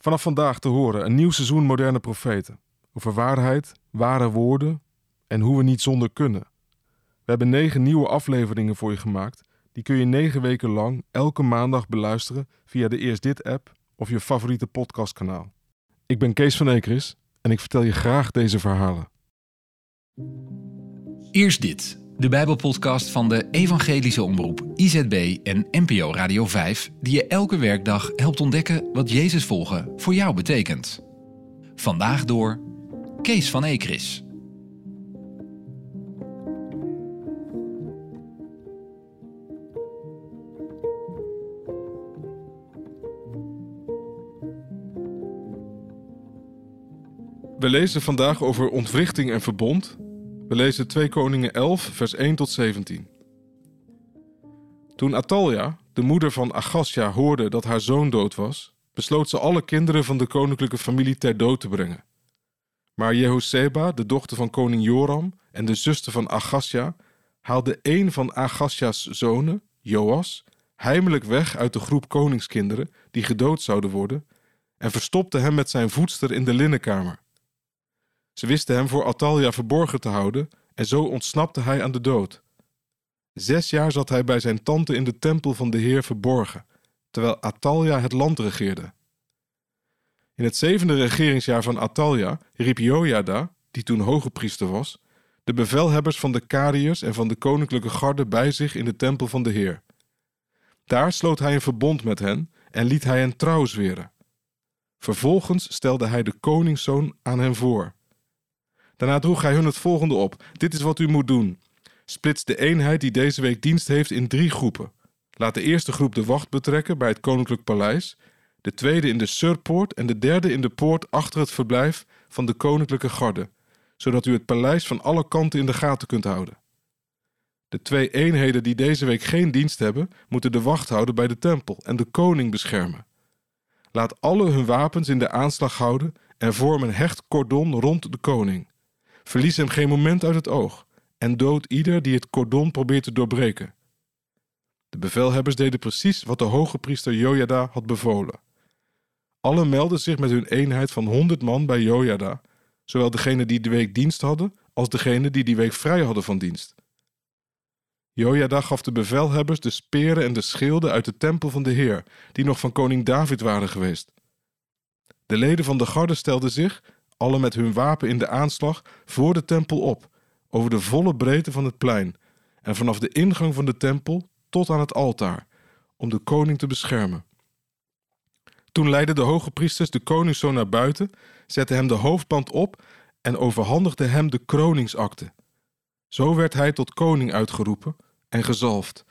Vanaf vandaag te horen een nieuw seizoen moderne profeten. Over waarheid, ware woorden en hoe we niet zonder kunnen. We hebben negen nieuwe afleveringen voor je gemaakt. Die kun je negen weken lang elke maandag beluisteren via de Eerst Dit app of je favoriete podcastkanaal. Ik ben Kees van Ekris en ik vertel je graag deze verhalen. Eerst dit, de Bijbelpodcast van de Evangelische Omroep IZB en NPO Radio 5, die je elke werkdag helpt ontdekken wat Jezus volgen voor jou betekent. Vandaag door Kees van Ekris. We lezen vandaag over ontwrichting en verbond. We lezen 2 Koningen 11, vers 1 tot 17. Toen Atalja, de moeder van Agasja, hoorde dat haar zoon dood was, besloot ze alle kinderen van de koninklijke familie ter dood te brengen. Maar Jehoseba, de dochter van koning Joram en de zuster van Agasja, haalde een van Agasja's zonen, Joas, heimelijk weg uit de groep koningskinderen die gedood zouden worden en verstopte hem met zijn voedster in de linnenkamer. Ze wisten hem voor Atalja verborgen te houden en zo ontsnapte hij aan de dood. Zes jaar zat hij bij zijn tante in de tempel van de Heer verborgen, terwijl Atalja het land regeerde. In het zevende regeringsjaar van Atalja riep Jojada, die toen hoge priester was, de bevelhebbers van de Kariërs en van de koninklijke garde bij zich in de tempel van de Heer. Daar sloot hij een verbond met hen en liet hij hen trouw zweren. Vervolgens stelde hij de koningszoon aan hen voor. Daarna droeg hij hun het volgende op: Dit is wat u moet doen. Splits de eenheid die deze week dienst heeft in drie groepen. Laat de eerste groep de wacht betrekken bij het koninklijk paleis, de tweede in de surpoort en de derde in de poort achter het verblijf van de koninklijke garde, zodat u het paleis van alle kanten in de gaten kunt houden. De twee eenheden die deze week geen dienst hebben, moeten de wacht houden bij de tempel en de koning beschermen. Laat alle hun wapens in de aanslag houden en vorm een hecht cordon rond de koning. Verlies hem geen moment uit het oog en dood ieder die het cordon probeert te doorbreken. De bevelhebbers deden precies wat de hoge priester Jojada had bevolen. Alle meldden zich met hun eenheid van honderd man bij Jojada, zowel degenen die de week dienst hadden als degenen die die week vrij hadden van dienst. Jojada gaf de bevelhebbers de speren en de schilden uit de tempel van de Heer, die nog van koning David waren geweest. De leden van de garde stelden zich, alle met hun wapen in de aanslag, voor de tempel op, over de volle breedte van het plein, en vanaf de ingang van de tempel tot aan het altaar, om de koning te beschermen. Toen leidden de hoge priesters de koningszoon naar buiten, zetten hem de hoofdband op en overhandigden hem de kroningsakte. Zo werd hij tot koning uitgeroepen en gezalfd,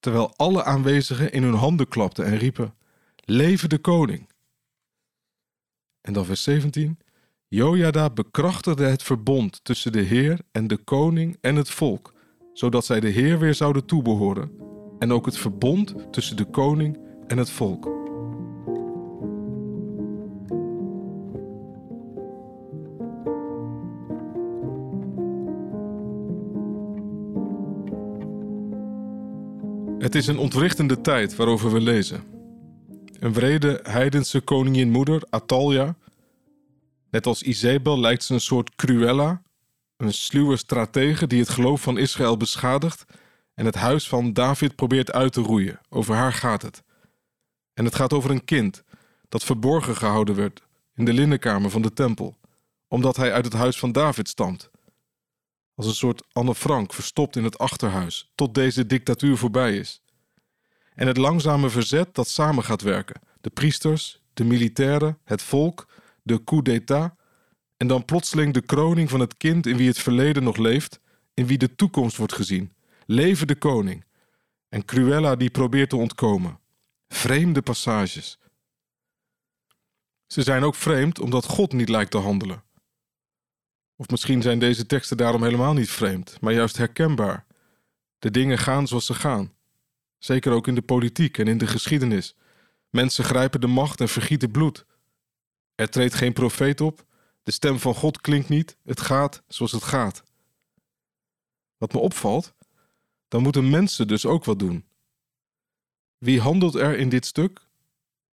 terwijl alle aanwezigen in hun handen klapten en riepen: Leven de koning! En dan vers 17. Jojada bekrachtigde het verbond tussen de Heer en de koning en het volk, zodat zij de Heer weer zouden toebehoren, en ook het verbond tussen de koning en het volk. Het is een ontwrichtende tijd waarover we lezen. Een wrede heidense koningin-moeder, Atalja, net als Izebel lijkt ze een soort Cruella, een sluwe stratege die het geloof van Israël beschadigt en het huis van David probeert uit te roeien. Over haar gaat het. En het gaat over een kind dat verborgen gehouden werd in de linnenkamer van de tempel, omdat hij uit het huis van David stamt. Als een soort Anne Frank verstopt in het achterhuis, tot deze dictatuur voorbij is. En het langzame verzet dat samen gaat werken: de priesters, de militairen, het volk, de coup d'état, en dan plotseling de kroning van het kind in wie het verleden nog leeft, in wie de toekomst wordt gezien. Leven de koning. En Cruella die probeert te ontkomen. Vreemde passages. Ze zijn ook vreemd omdat God niet lijkt te handelen. Of misschien zijn deze teksten daarom helemaal niet vreemd, maar juist herkenbaar. De dingen gaan zoals ze gaan. Zeker ook in de politiek en in de geschiedenis. Mensen grijpen de macht en vergieten bloed. Er treedt geen profeet op, de stem van God klinkt niet, het gaat zoals het gaat. Wat me opvalt, dan moeten mensen dus ook wat doen. Wie handelt er in dit stuk?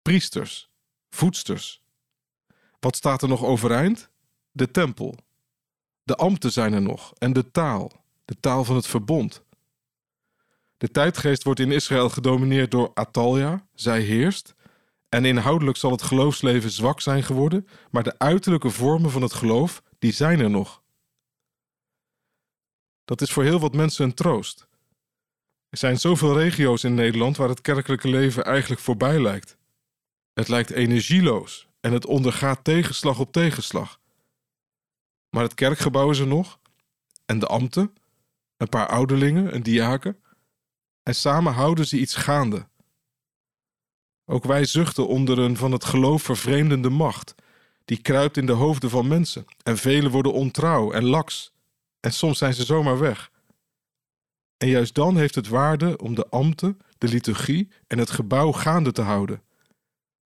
Priesters, voedsters, Wat staat er nog overeind? De tempel. De ambten zijn er nog en de taal, de taal van het verbond. De tijdgeest wordt in Israël gedomineerd door Atalia, zij heerst. En inhoudelijk zal het geloofsleven zwak zijn geworden, maar de uiterlijke vormen van het geloof, die zijn er nog. Dat is voor heel wat mensen een troost. Er zijn zoveel regio's in Nederland waar het kerkelijke leven eigenlijk voorbij lijkt. Het lijkt energieloos en het ondergaat tegenslag op tegenslag. Maar het kerkgebouw is er nog, en de ambten, een paar ouderlingen, een diaken, en samen houden ze iets gaande. Ook wij zuchten onder een van het geloof vervreemdende macht, die kruipt in de hoofden van mensen, en velen worden ontrouw en laks, en soms zijn ze zomaar weg. En juist dan heeft het waarde om de ambten, de liturgie en het gebouw gaande te houden,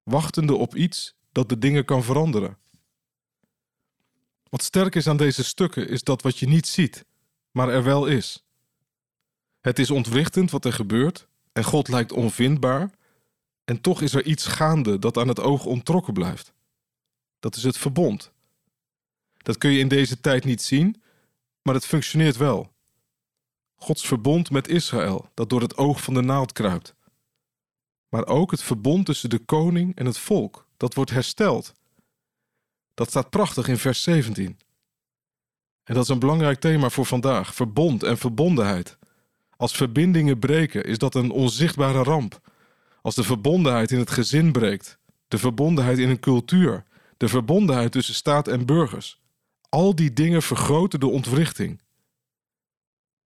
wachtende op iets dat de dingen kan veranderen. Wat sterk is aan deze stukken is dat wat je niet ziet, maar er wel is. Het is ontwrichtend wat er gebeurt en God lijkt onvindbaar, en toch is er iets gaande dat aan het oog ontrokken blijft. Dat is het verbond. Dat kun je in deze tijd niet zien, maar het functioneert wel. Gods verbond met Israël, dat door het oog van de naald kruipt. Maar ook het verbond tussen de koning en het volk, dat wordt hersteld. Dat staat prachtig in vers 17. En dat is een belangrijk thema voor vandaag: verbond en verbondenheid. Als verbindingen breken, is dat een onzichtbare ramp. Als de verbondenheid in het gezin breekt, de verbondenheid in een cultuur, de verbondenheid tussen staat en burgers. Al die dingen vergroten de ontwrichting.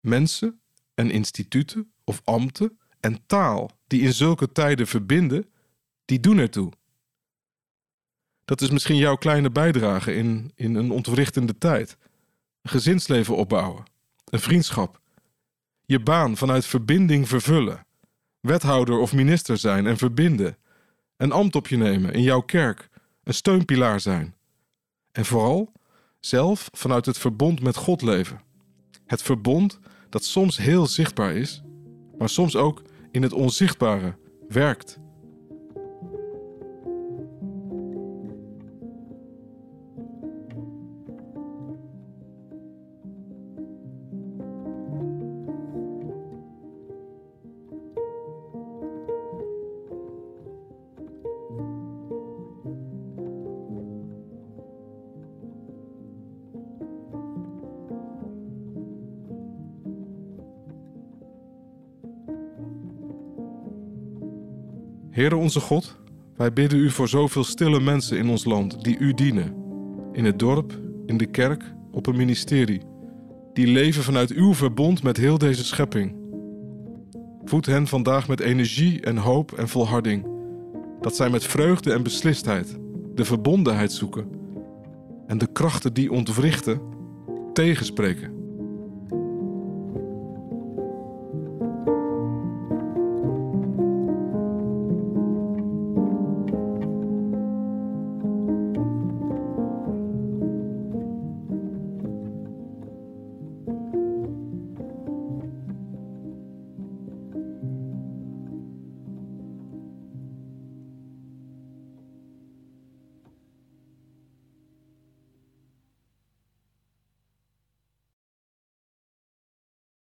Mensen en instituten of ambten en taal die in zulke tijden verbinden, die doen ertoe. Dat is misschien jouw kleine bijdrage in, in een ontwrichtende tijd. Een gezinsleven opbouwen, een vriendschap, je baan vanuit verbinding vervullen, wethouder of minister zijn en verbinden, een ambt op je nemen in jouw kerk, een steunpilaar zijn. En vooral zelf vanuit het verbond met God leven. Het verbond dat soms heel zichtbaar is, maar soms ook in het onzichtbare werkt. Heere onze God, wij bidden u voor zoveel stille mensen in ons land die u dienen. In het dorp, in de kerk, op een ministerie. Die leven vanuit uw verbond met heel deze schepping. Voed hen vandaag met energie en hoop en volharding. Dat zij met vreugde en beslistheid de verbondenheid zoeken. En de krachten die ontwrichten tegenspreken.